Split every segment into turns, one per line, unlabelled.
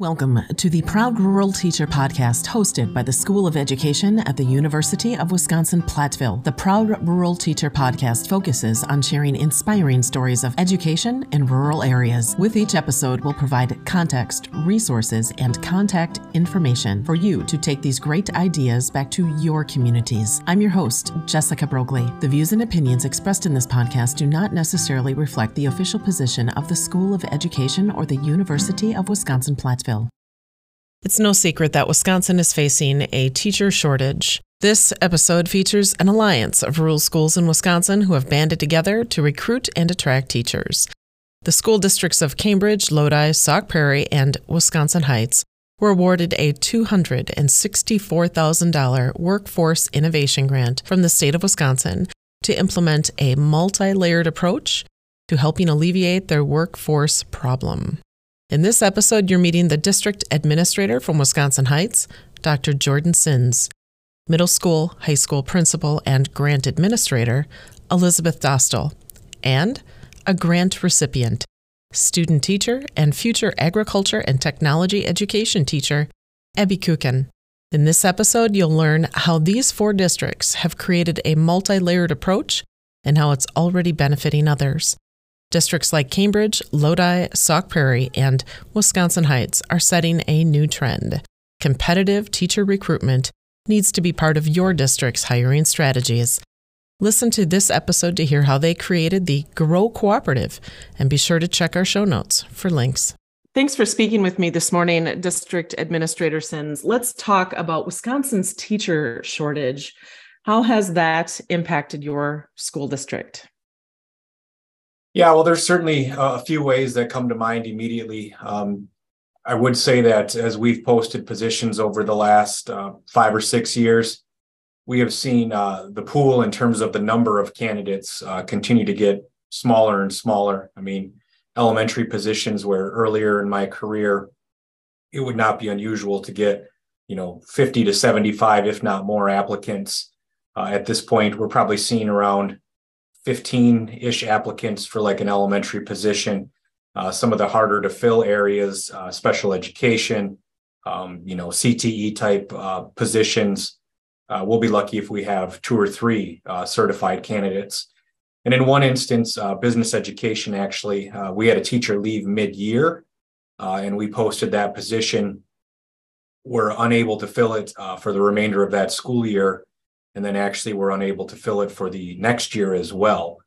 Welcome to the Proud Rural Teacher podcast hosted by the School of Education at the University of Wisconsin Platteville. The Proud Rural Teacher podcast focuses on sharing inspiring stories of education in rural areas. With each episode, we'll provide context, resources, and contact information for you to take these great ideas back to your communities. I'm your host, Jessica Brogley. The views and opinions expressed in this podcast do not necessarily reflect the official position of the School of Education or the University of Wisconsin Platteville. It's no secret that Wisconsin is facing a teacher shortage. This episode features an alliance of rural schools in Wisconsin who have banded together to recruit and attract teachers. The school districts of Cambridge, Lodi, Sauk Prairie, and Wisconsin Heights were awarded a $264,000 workforce innovation grant from the state of Wisconsin to implement a multi layered approach to helping alleviate their workforce problem. In this episode, you're meeting the district administrator from Wisconsin Heights, Dr. Jordan Sinz, middle school, high school principal, and grant administrator, Elizabeth Dostal, and a grant recipient, student teacher, and future agriculture and technology education teacher, Abby Kucken. In this episode, you'll learn how these four districts have created a multi layered approach and how it's already benefiting others. Districts like Cambridge, Lodi, Sauk Prairie, and Wisconsin Heights are setting a new trend. Competitive teacher recruitment needs to be part of your district's hiring strategies. Listen to this episode to hear how they created the Grow Cooperative, and be sure to check our show notes for links. Thanks for speaking with me this morning, District Administrator Sinz. Let's talk about Wisconsin's teacher shortage. How has that impacted your school district?
Yeah, well, there's certainly a few ways that come to mind immediately. Um, I would say that as we've posted positions over the last uh, five or six years, we have seen uh, the pool in terms of the number of candidates uh, continue to get smaller and smaller. I mean, elementary positions where earlier in my career, it would not be unusual to get, you know, 50 to 75, if not more applicants. Uh, at this point, we're probably seeing around 15 ish applicants for like an elementary position. Uh, some of the harder to fill areas, uh, special education, um, you know, CTE type uh, positions. Uh, we'll be lucky if we have two or three uh, certified candidates. And in one instance, uh, business education, actually, we had a teacher leave mid year and we posted that position. We're unable to fill it for the remainder of that school year and then actually we're unable to fill it for the next year as well.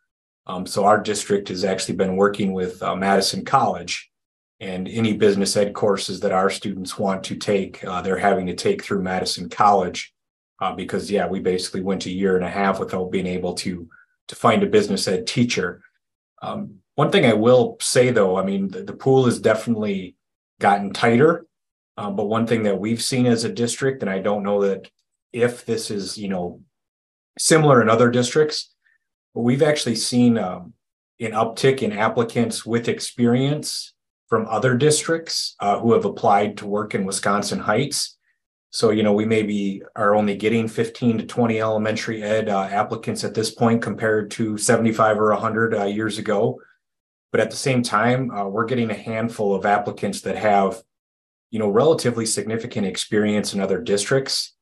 Um, so our district has actually been working with uh, Madison College, and any business ed courses that our students want to take, uh, they're having to take through Madison College uh, because yeah, we basically went a year and a half without being able to to find a business ed teacher. Um, one thing I will say though, I mean the, the pool has definitely gotten tighter, uh, but one thing that we've seen as a district, and I don't know that if this is you know similar in other districts but we've actually seen um, an uptick in applicants with experience from other districts uh, who have applied to work in wisconsin heights. So you know we maybe are only getting 15 to 20 elementary ed uh, applicants at this point compared to 75 or 100 uh, years ago. But at the same time uh, we're getting a handful of applicants that have you know relatively significant experience in other districts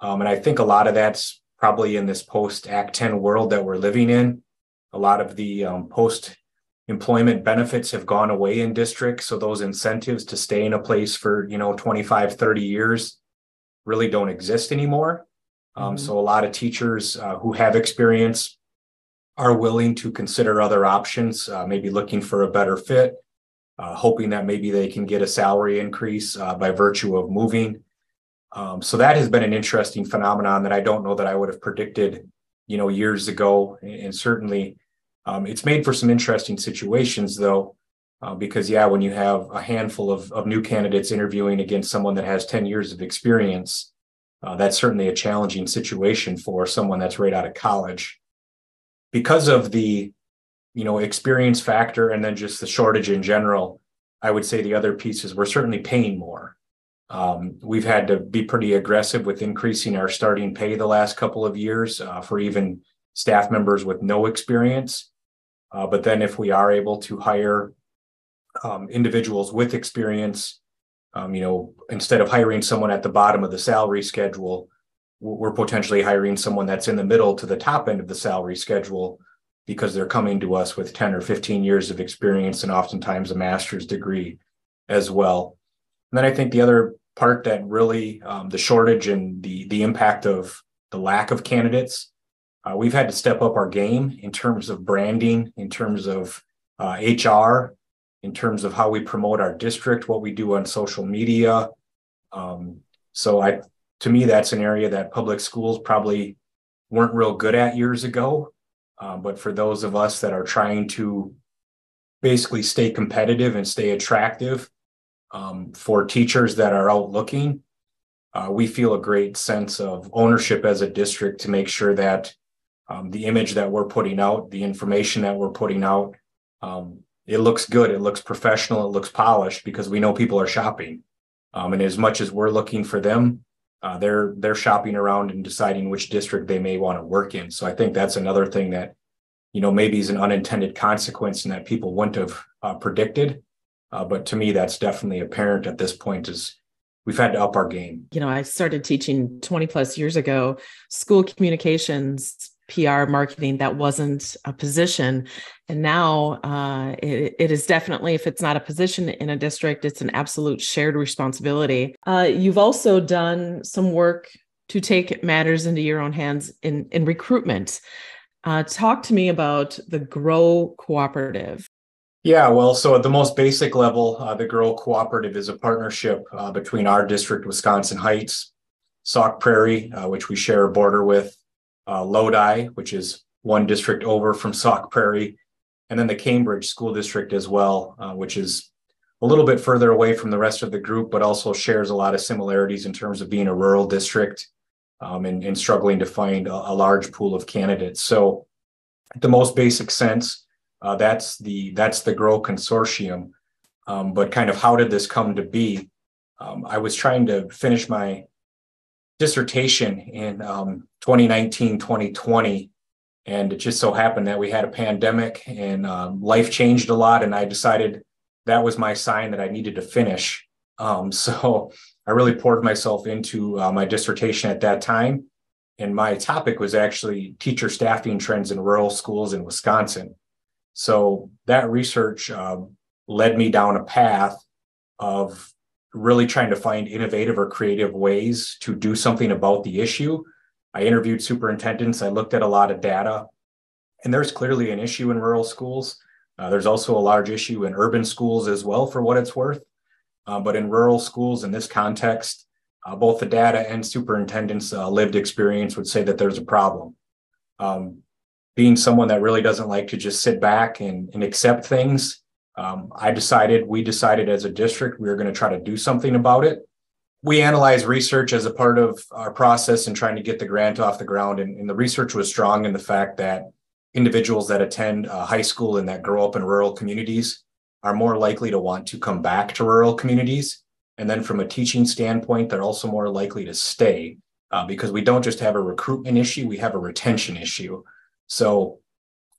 um, and I think a lot of that's probably in this post Act 10 world that we're living in. A lot of the um, post employment benefits have gone away in districts. So those incentives to stay in a place for, you know, 25, 30 years really don't exist anymore. Um, mm-hmm. So a lot of teachers uh, who have experience are willing to consider other options, uh, maybe looking for a better fit, uh, hoping that maybe they can get a salary increase uh, by virtue of moving. Um, so that has been an interesting phenomenon that I don't know that I would have predicted, you know, years ago. And certainly, um, it's made for some interesting situations, though, uh, because yeah, when you have a handful of of new candidates interviewing against someone that has ten years of experience, uh, that's certainly a challenging situation for someone that's right out of college. Because of the, you know, experience factor and then just the shortage in general, I would say the other pieces we're certainly paying more. Um, we've had to be pretty aggressive with increasing our starting pay the last couple of years uh, for even staff members with no experience. Uh, but then, if we are able to hire um, individuals with experience, Um, you know, instead of hiring someone at the bottom of the salary schedule, we're potentially hiring someone that's in the middle to the top end of the salary schedule because they're coming to us with 10 or 15 years of experience and oftentimes a master's degree as well. And then I think the other part that really um, the shortage and the the impact of the lack of candidates, uh, we've had to step up our game in terms of branding, in terms of uh, HR, in terms of how we promote our district, what we do on social media. Um, so I, to me, that's an area that public schools probably weren't real good at years ago. Uh, but for those of us that are trying to basically stay competitive and stay attractive um, for teachers that are out looking, uh, we feel a great sense of ownership as a district to make sure that um, the image that we're putting out, the information that we're putting out, um, it looks good, it looks professional, it looks polished because we know people are shopping. Um, and as much as we're looking for them, uh, they're they're shopping around and deciding which district they may want to work in. So I think that's another thing that, you know, maybe is an unintended consequence and that people wouldn't have uh, predicted. Uh, but to me, that's definitely apparent at this point. Is we've had to up our game.
You know, I started teaching 20 plus years ago, school communications PR marketing that wasn't a position. And now uh, it, it is definitely, if it's not a position in a district, it's an absolute shared responsibility. Uh, you've also done some work to take matters into your own hands in, in recruitment. Uh, talk to me about the Grow Cooperative.
Yeah, well, so at the most basic level, uh, the Grow Cooperative is a partnership uh, between our district, Wisconsin Heights, Sauk Prairie, uh, which we share a border with, uh, Lodi, which is one district over from Sauk Prairie, and then the Cambridge School District as well, uh, which is a little bit further away from the rest of the group, but also shares a lot of similarities in terms of being a rural district um, and, and, struggling to find a, a, large pool of candidates. So, the most basic sense, uh, that's the that's the Grow Consortium. Um, but kind of how did this come to be? Um, I was trying to finish my dissertation in um, 2019, 2020. And it just so happened that we had a pandemic and um, life changed a lot. And I decided that was my sign that I needed to finish. Um, so I really poured myself into uh, my dissertation at that time. And my topic was actually teacher staffing trends in rural schools in Wisconsin. So that research uh, led me down a path of really trying to find innovative or creative ways to do something about the issue. I interviewed superintendents, I looked at a lot of data, and there's clearly an issue in rural schools. Uh, there's also a large issue in urban schools as well, for what it's worth. Uh, but in rural schools, in this context, uh, both the data and superintendents' uh, lived experience would say that there's a problem. Um, being someone that really doesn't like to just sit back and, and accept things, um, I decided, we decided as a district, we were going to try to do something about it. We analyzed research as a part of our process and trying to get the grant off the ground. And, and the research was strong in the fact that individuals that attend uh, high school and that grow up in rural communities are more likely to want to come back to rural communities. And then from a teaching standpoint, they're also more likely to stay uh, because we don't just have a recruitment issue, we have a retention issue. So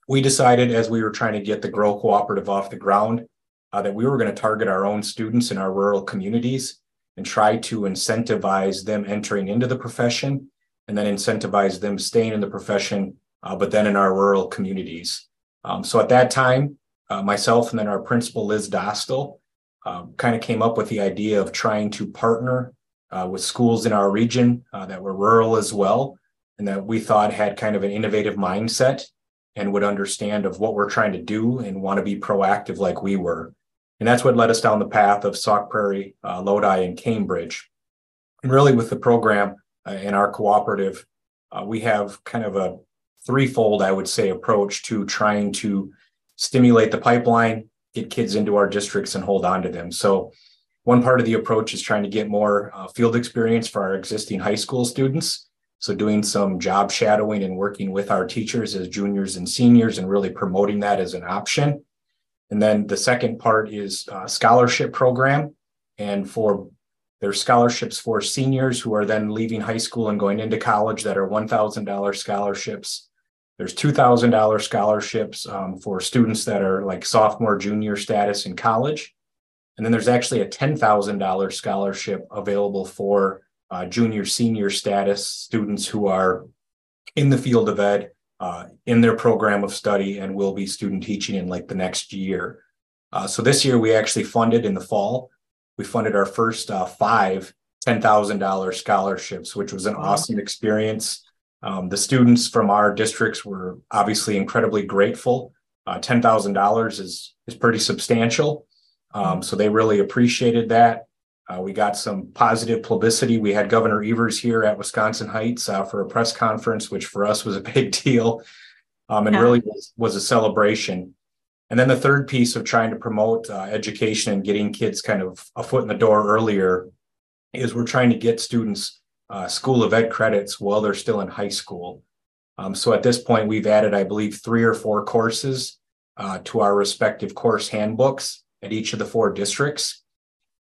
we decided as we were trying to get the Grow Cooperative off the ground uh, that we were going to target our own students in our rural communities and try to incentivize them entering into the profession and then incentivize them staying in the profession, uh, but then in our rural communities. Um, so at that time, uh, myself and then our principal, Liz Dostal, um, kind of came up with the idea of trying to partner uh, with schools in our region uh, that were rural as well, and that we thought had kind of an innovative mindset and would understand of what we're trying to do and want to be proactive like we were. And that's what led us down the path of Sauk Prairie, uh, Lodi, and Cambridge. And really, with the program uh, in our cooperative, uh, we have kind of a threefold, I would say, approach to trying to stimulate the pipeline, get kids into our districts, and hold on to them. So, one part of the approach is trying to get more uh, field experience for our existing high school students so doing some job shadowing and working with our teachers as juniors and seniors and really promoting that as an option. And then the second part is a scholarship program. And for there's scholarships for seniors who are then leaving high school and going into college that are $1,000 scholarships. There's $2,000 scholarships um, for students that are like sophomore, junior status in college. And then there's actually a $10,000 scholarship available for uh, junior, senior status students who are in the field of ed, uh, in their program of study, and will be student teaching in like the next year. Uh, so this year we actually funded in the fall, we funded our first uh, five $10,000 scholarships, which was an awesome experience. Um, the students from our districts were obviously incredibly grateful. Uh, $10,000 is, is pretty substantial. Um, so they really appreciated that. Uh, we got some positive publicity. We had Governor Evers here at Wisconsin Heights uh, for a press conference, which for us was a big deal um, and yeah. really was, was, a celebration. And then the third piece of trying to promote uh, education and getting kids kind of a foot in the door earlier is we're trying to get students uh, School of Ed credits while they're still in high school. Um, so at this point, we've added, I believe, three or four courses uh, to our respective course handbooks at each of the four districts.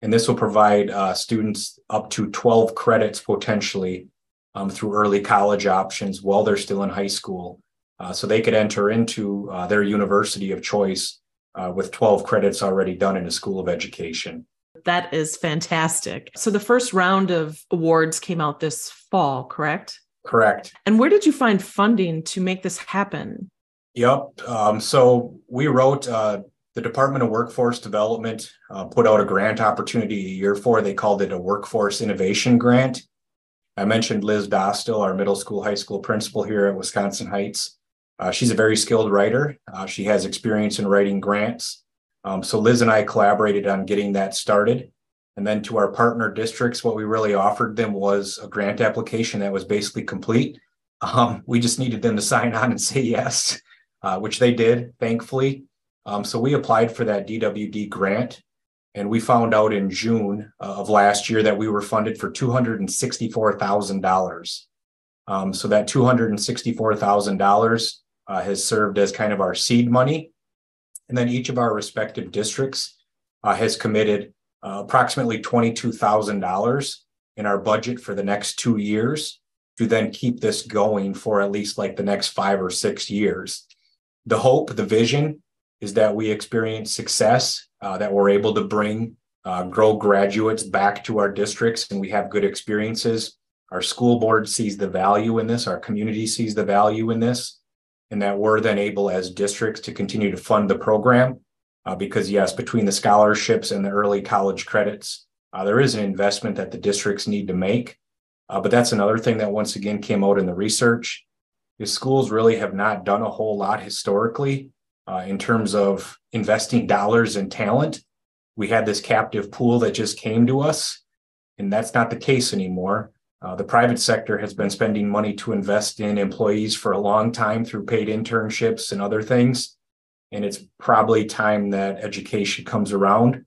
And this will provide uh, students up to 12 credits potentially um, through early college options while they're still in high school. Uh, so they could enter into uh, their university of choice uh, with 12 credits already done in a school of education.
That is fantastic. So the first round of awards came out this fall, correct?
Correct.
And where did you find funding to make this happen?
Yep. Um, so we wrote uh, the Department of Workforce Development uh, put out a grant opportunity a year for. They called it a Workforce Innovation Grant. I mentioned Liz Dostal, our middle school, high school principal here at Wisconsin Heights. Uh, she's a very skilled writer. Uh, she has experience in writing grants. Um, so Liz and I collaborated on getting that started. And then to our partner districts, what we really offered them was a grant application that was basically complete. Um, we just needed them to sign on and say yes, uh, which they did, thankfully. Um, so we applied for that DWD grant. And we found out in June uh, of last year that we were funded for $264,000. Um, so that $264,000 uh, has served as kind of our seed money and then each of our respective districts uh, has committed uh, approximately $22,000 in our budget for the next two years to then keep this going for at least like the next five or six years. The hope, the vision is that we experience success, uh, that we're able to bring, uh, grow graduates back to our districts and we have good experiences. Our school board sees the value in this, our community sees the value in this and that we're then able as districts to continue to fund the program. Uh, because yes, between the scholarships and the early college credits, uh, there is an investment that the districts need to make. Uh, but that's another thing that once again came out in the research is schools really have not done a whole lot historically uh, in terms of investing dollars in talent. We had this captive pool that just came to us, and that's not the case anymore. Uh, the private sector has been spending money to invest in employees for a long time through paid internships and other things. And it's probably time that education comes around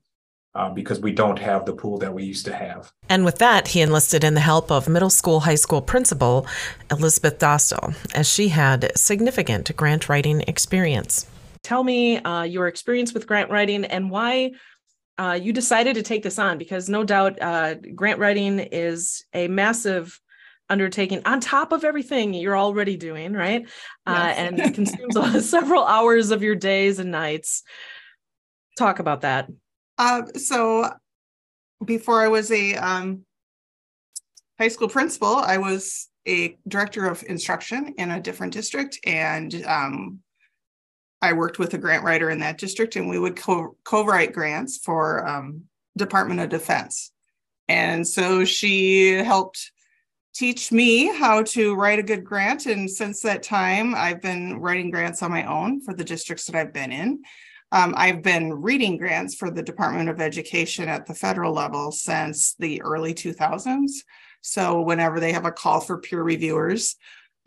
uh, because we don't have the pool that we used to have.
And with that, he enlisted in the help of middle school, high school principal Elizabeth Dostal, as she had significant grant writing experience.
Tell me uh, your experience with grant writing and why uh, you decided to take this on because no doubt uh, grant writing is a massive undertaking on top of everything you're already doing, right? Uh, yes. and consumes several hours of your days and nights. Talk about that.
Uh, so, before I was a um, high school principal, I was a director of instruction in a different district, and um, I worked with a grant writer in that district, and we would co- co-write grants for um, Department of Defense. And so she helped teach me how to write a good grant. And since that time, I've been writing grants on my own for the districts that I've been in. Um, I've been reading grants for the Department of Education at the federal level since the early 2000s. So whenever they have a call for peer reviewers,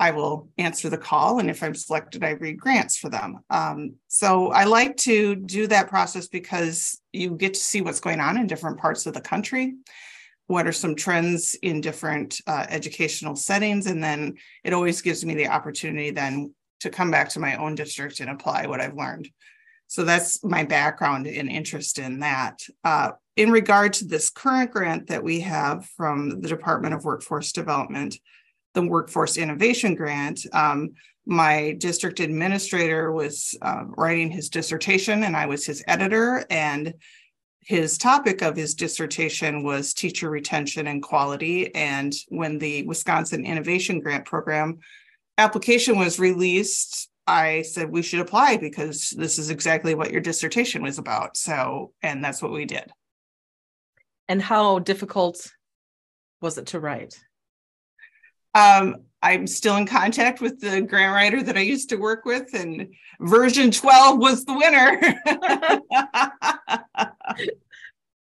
I will answer the call. And if I'm selected, I read grants for them. Um, so I like to do that process because you get to see what's going on in different parts of the country. What are some trends in different uh, educational settings? And then it always gives me the opportunity then to come back to my own district and apply what I've learned. So that's my background and interest in that. Uh, in regard to this current grant that we have from the Department of Workforce Development, the Workforce Innovation Grant, um, my district administrator was uh, writing his dissertation and I was his editor. And his topic of his dissertation was teacher retention and quality. And when the Wisconsin Innovation Grant Program application was released, I said we should apply because this is exactly what your dissertation was about. So, and that's what we did.
And how difficult was it to write?
Um, I'm still in contact with the grant writer that I used to work with, and version 12 was the winner.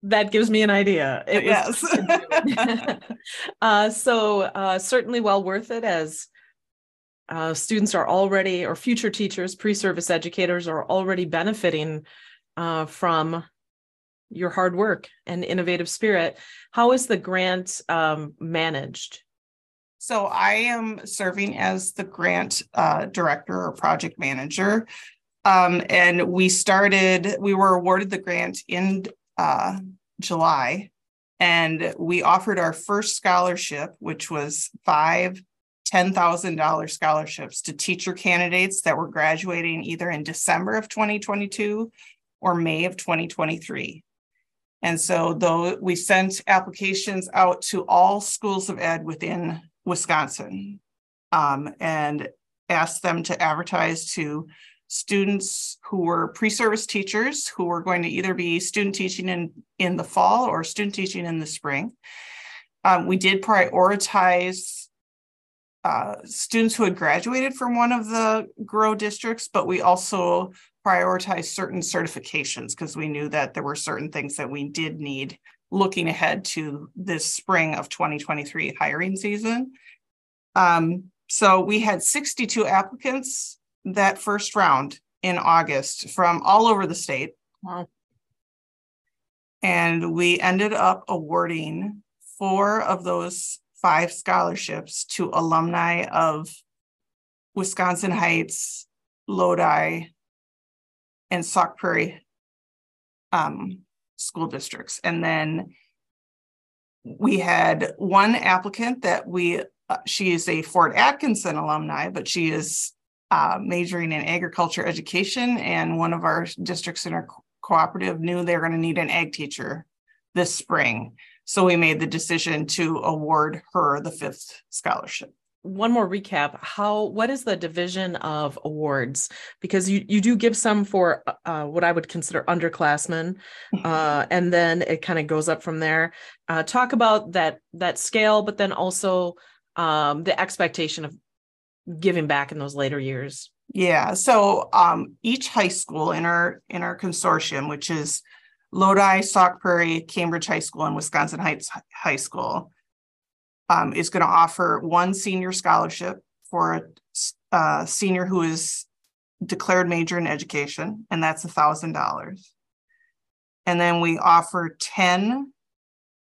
that gives me an idea.
It yes.
uh, so uh, certainly well worth it as uh, students are already, or future teachers, pre-service educators are already benefiting uh, from your hard work and innovative spirit. How is the grant um, managed?
So I am serving as the grant uh, director or project manager. Um, and we started, we were awarded the grant in uh, July, and we offered our first scholarship, which was five $10,000 scholarships to teacher candidates that were graduating either in December of 2022 or May of 2023. And so though we sent applications out to all schools of ed within Wisconsin um, and asked them to advertise to students who were pre-service teachers who were going to either be student teaching in, in the fall or student teaching in the spring. Um, we did prioritize uh, students who had graduated from one of the GROW districts, but we also prioritized certain certifications because we knew that there were certain things that we did need looking ahead to this spring of 2023 hiring season. Um, so we had 62 applicants that first round in August from all over the state.
Wow.
And we ended up awarding four of those five scholarships to alumni of Wisconsin Heights, Lodi, and Sauk Prairie um, school districts. And then we had one applicant that we, uh, she is a Fort Atkinson alumni, but she is uh, majoring in agriculture education. And one of our districts in our co- cooperative knew they're going to need an ag teacher this spring. So we made the decision to award her the fifth scholarship
one more recap how what is the division of awards? Because you you do give some for uh, what i would consider underclassmen uh, and then it kind of goes up from there. Uh, talk about that that scale but then also um, the expectation of giving back in those later years.
Yeah so um, each high school in our in our consortium which is lodi sauk prairie cambridge high school and wisconsin heights high school um, is going to offer one senior scholarship for a, senior who is declared major in education, and that's a thousand dollars. And then we offer 10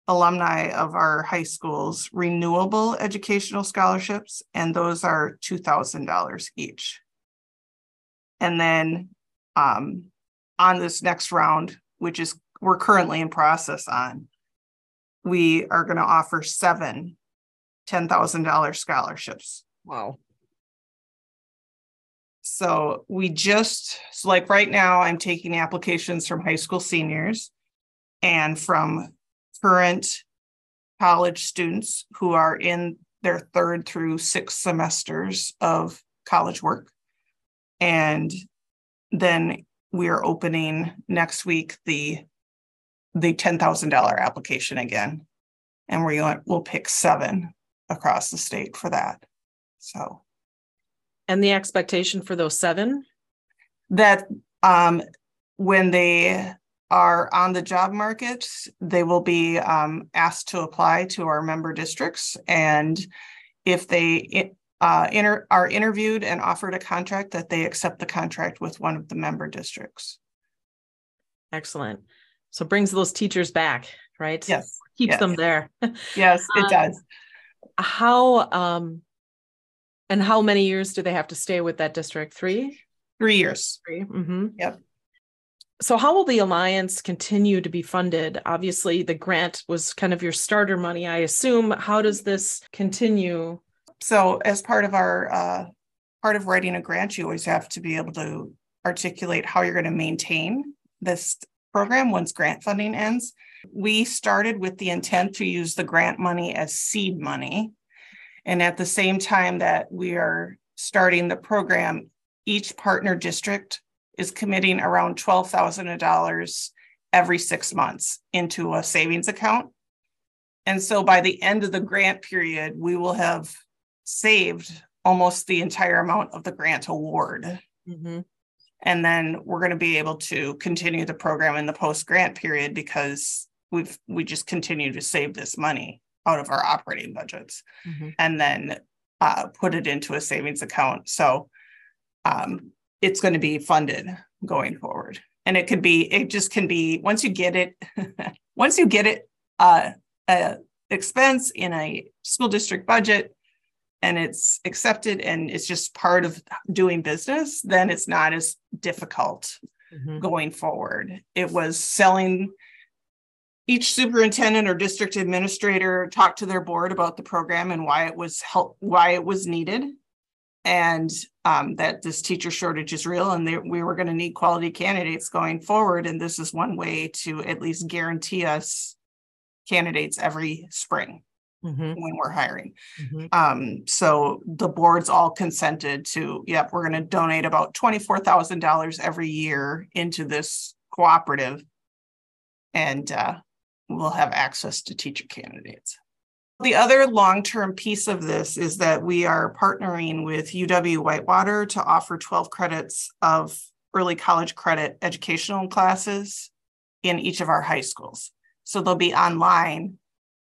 alumni of our high schools renewable educational scholarships, and those are $2,000 each. And then um, on this next round, which is we're currently in process on, we are going to offer seven $10,000 scholarships.
Wow.
So we just, so like right now, I'm taking applications from high school seniors and from current college students who are in their third through sixth semesters of college work. And then we are opening next week the the $10,000 application again. And we will pick seven across the state for that. So,
and the expectation for those seven?
That um, when they are on the job market, they will be um, asked to apply to our member districts. And if they uh, inter- are interviewed and offered a contract, that they accept the contract with one of the member districts.
Excellent. So brings those teachers back, right?
Yes.
Keeps
yes.
them there.
yes, it um, does
how um and how many years do they have to stay with that district? Three?
Three years.
3 mm-hmm.
Yep.
So, how will the Alliance continue to be funded? Obviously, the grant was kind of your starter money, I assume. How does this continue?
So, as part of our uh, part of writing a grant, you always have to be able to articulate how you're going to maintain this program once grant funding ends. We started with the intent to use the grant money as seed money. And at the same time that we are starting the program, each partner district is committing around $12,000 every six months into a savings account. And so by the end of the grant period, we will have saved almost the entire amount of the grant award. Mm-hmm. And then we're going to be able to continue the program in the post grant period because we've we just continue to save this money out of our operating budgets mm-hmm. and then uh, put it into a savings account. So um, it's going to be funded going forward. And it could be, it just can be once you get it, once you get it, uh, a expense in a school district budget, and it's accepted and it's just part of doing business, then it's not as difficult mm-hmm. going forward. It was selling each superintendent or district administrator talked to their board about the program and why it was help why it was needed and um, that this teacher shortage is real and they, we were going to need quality candidates going forward and this is one way to at least guarantee us candidates every spring mm-hmm. when we're hiring. Mm-hmm. Um, so the boards all consented to, yep, we're going to donate about $24,000 every year into this cooperative and uh, we'll have access to teacher candidates. The other long term piece of this is that we are partnering with UW Whitewater to offer 12 credits of early college credit educational classes in each of our high schools. So they'll be online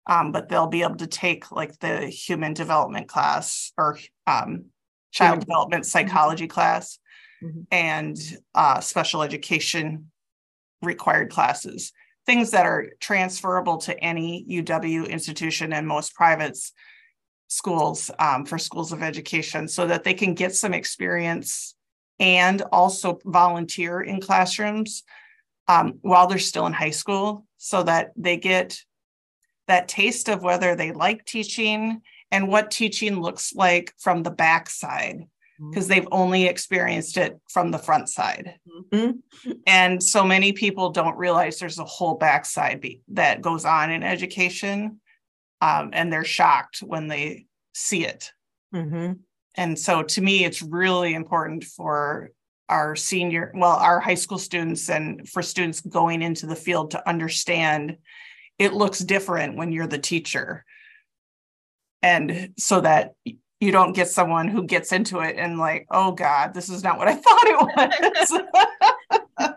um, but they'll be able to take like the human development class or um, child development mm-hmm. psychology class mm-hmm. and uh, special education required classes things that are transferable to any uw institution and most private schools um, for schools of education so that they can get some experience and also volunteer in classrooms um, while they're still in high school so that they get that taste of whether they like teaching and what teaching looks like from the back side because they've only experienced it from the front side. Mm-hmm. And so many people don't realize there's a whole backside be- that goes on in education. Um, and they're shocked when they see it. Mm-hmm. And so to me, it's really important for our senior, well, our high school students and for students going into the field to understand it looks different when you're the teacher. And so that you don't get someone who gets into it and like, oh God, this is not what I thought it was.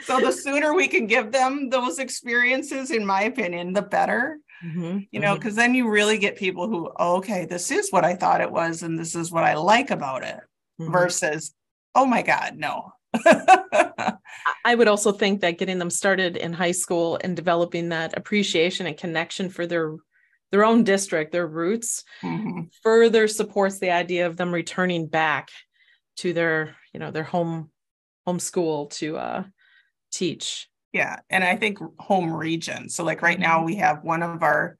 so the sooner we can give them those experiences, in my opinion, the better. Mm-hmm, you know, because mm-hmm. then you really get people who, oh, okay, this is what I thought it was, and this is what I like about it, mm-hmm. versus, oh my God, no,
I would also think that getting them started in high school and developing that appreciation and connection for their their own district, their roots, mm-hmm. further supports the idea of them returning back to their, you know, their home home school to uh, teach.
Yeah, and I think home region. So, like right now, mm-hmm. we have one of our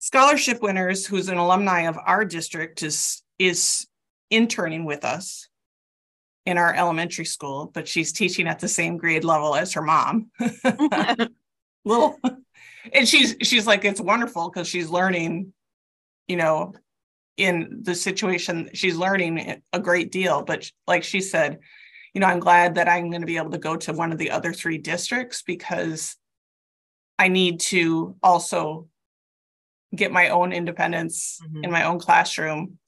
scholarship winners who's an alumni of our district is is interning with us in our elementary school, but she's teaching at the same grade level as her mom. Little and she's she's like it's wonderful because she's learning, you know, in the situation she's learning a great deal. But like she said, you know, I'm glad that I'm going to be able to go to one of the other three districts because I need to also get my own independence mm-hmm. in my own classroom,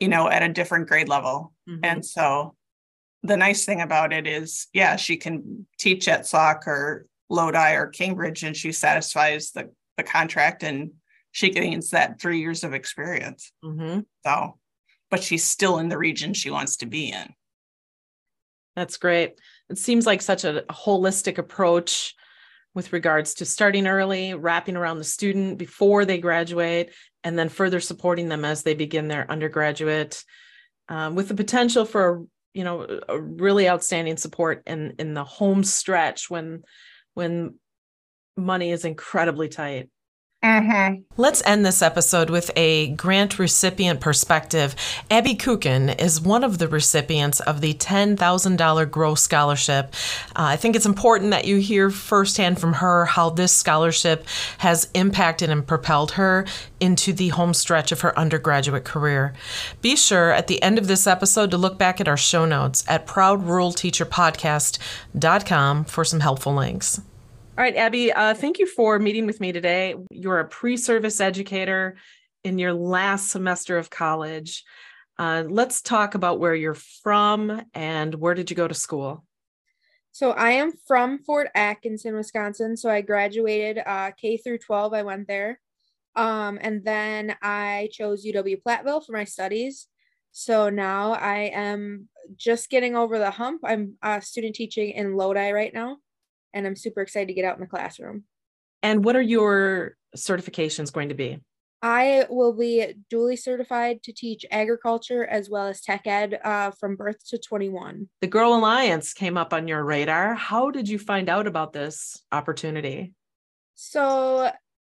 you know, at a different grade level. Mm-hmm. And so the nice thing about it is, yeah, she can teach at Sauk or Lodi or Cambridge, and she satisfies the the contract, and she gains that three years of experience. Mm-hmm. So, but she's still in the region she wants to be in.
That's great. It seems like such a holistic approach with regards to starting early, wrapping around the student before they graduate, and then further supporting them as they begin their undergraduate, um, with the potential for you know a really outstanding support in in the home stretch when when money is incredibly tight
Mm-hmm.
Let's end this episode with a grant recipient perspective. Abby Kucken is one of the recipients of the $10,000 Grow Scholarship. Uh, I think it's important that you hear firsthand from her how this scholarship has impacted and propelled her into the home stretch of her undergraduate career. Be sure at the end of this episode to look back at our show notes at proudruralteacherpodcast.com for some helpful links.
All right, Abby, uh, thank you for meeting with me today. You're a pre service educator in your last semester of college. Uh, let's talk about where you're from and where did you go to school?
So I am from Fort Atkinson, Wisconsin. So I graduated uh, K through 12. I went there. Um, and then I chose UW Platteville for my studies. So now I am just getting over the hump. I'm uh, student teaching in Lodi right now and I'm super excited to get out in the classroom.
And what are your certifications going to be?
I will be duly certified to teach agriculture as well as tech ed uh, from birth to 21.
The Grow Alliance came up on your radar. How did you find out about this opportunity?
So,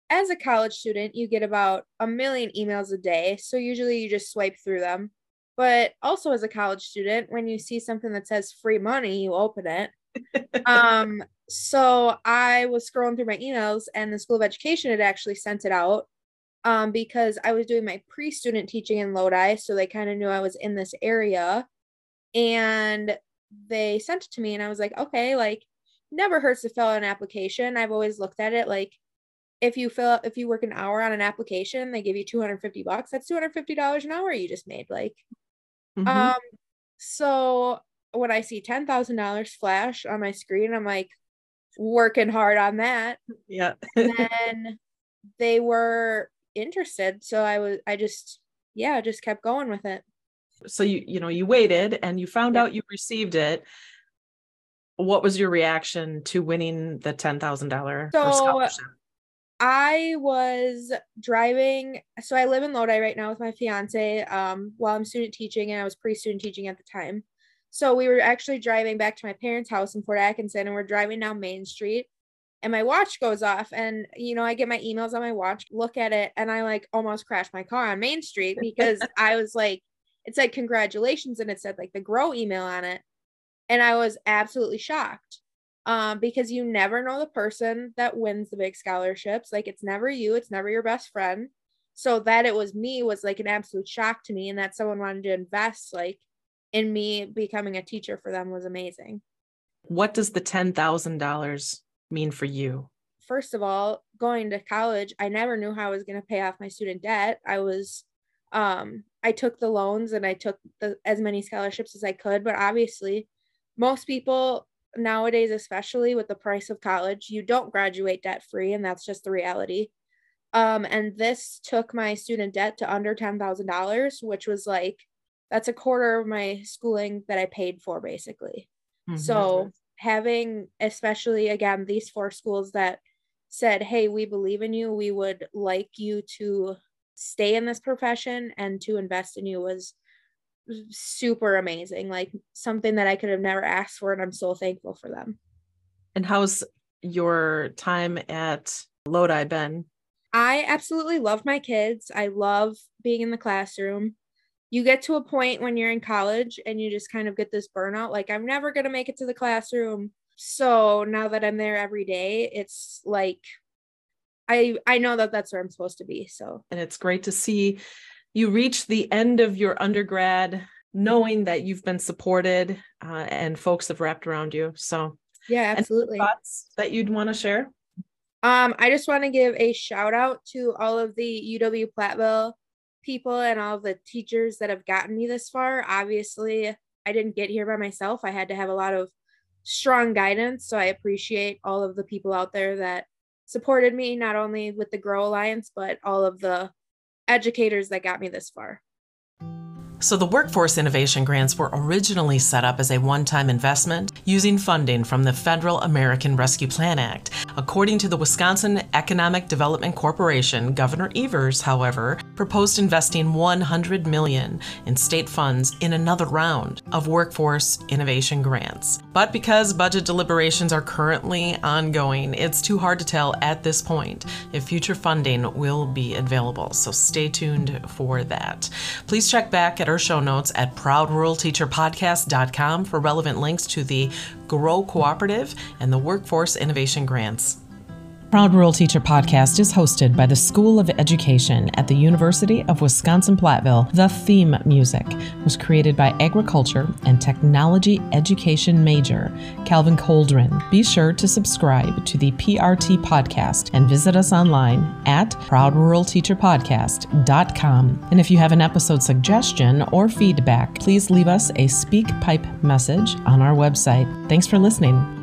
as a college student, you get about a million emails a day. So, usually you just swipe through them. But also, as a college student, when you see something that says free money, you open it. Um, so I was scrolling through my emails and the School of Education had actually sent it out um, because I was doing my pre student teaching in Lodi. So they kind of knew I was in this area. And they sent it to me and I was like, okay, like never hurts to fill out an application. I've always looked at it like if you fill if you work an hour on an application, they give you 250 bucks. That's $250 an hour you just made. Like, mm-hmm. um, so when I see $10,000 flash on my screen, I'm like, working hard on that.
Yeah.
and then they were interested. So I was, I just, yeah, just kept going with it.
So you, you know, you waited and you found yeah. out you received it. What was your reaction to winning the $10,000 so, scholarship?
I was driving. So I live in Lodi right now with my fiance um, while I'm student teaching, and I was pre student teaching at the time. So we were actually driving back to my parents' house in Fort Atkinson and we're driving down Main Street and my watch goes off and you know I get my emails on my watch, look at it and I like almost crashed my car on Main Street because I was like it said congratulations and it said like the grow email on it and I was absolutely shocked. Um, because you never know the person that wins the big scholarships. Like it's never you, it's never your best friend. So that it was me was like an absolute shock to me, and that someone wanted to invest like in me becoming a teacher for them was amazing.
What does the $10,000 mean for you?
First of all, going to college, I never knew how I was going to pay off my student debt. I was um I took the loans and I took the, as many scholarships as I could, but obviously most people nowadays especially with the price of college, you don't graduate debt free and that's just the reality. Um and this took my student debt to under $10,000, which was like that's a quarter of my schooling that I paid for basically. Mm-hmm. So having especially again these four schools that said, "Hey, we believe in you. We would like you to stay in this profession and to invest in you" was super amazing. Like something that I could have never asked for and I'm so thankful for them.
And how's your time at Lodi been?
I absolutely love my kids. I love being in the classroom you get to a point when you're in college and you just kind of get this burnout like i'm never going to make it to the classroom. So now that i'm there every day it's like i i know that that's where i'm supposed to be so.
And it's great to see you reach the end of your undergrad knowing that you've been supported uh, and folks have wrapped around you so.
Yeah absolutely.
thoughts that you'd want to share?
Um i just want to give a shout out to all of the uw platteville people and all the teachers that have gotten me this far. Obviously, I didn't get here by myself. I had to have a lot of strong guidance. So I appreciate all of the people out there that supported me, not only with the Grow Alliance, but all of the educators that got me this far.
So, the Workforce Innovation Grants were originally set up as a one time investment using funding from the Federal American Rescue Plan Act. According to the Wisconsin Economic Development Corporation, Governor Evers, however,
proposed investing 100 million in state funds in another round of workforce innovation grants. But because budget deliberations are currently ongoing, it's too hard to tell at this point if future funding will be available. So stay tuned for that. Please check back at our show notes at proudruralteacherpodcast.com for relevant links to the Grow Cooperative and the Workforce Innovation Grants. Proud Rural Teacher podcast is hosted by the School of Education at the University of Wisconsin Platteville. The theme music was created by agriculture and technology education major Calvin Coldren. Be sure to subscribe to the PRT podcast and visit us online at proudruralteacherpodcast.com. And if you have an episode suggestion or feedback, please leave us a speak pipe message on our website. Thanks for listening.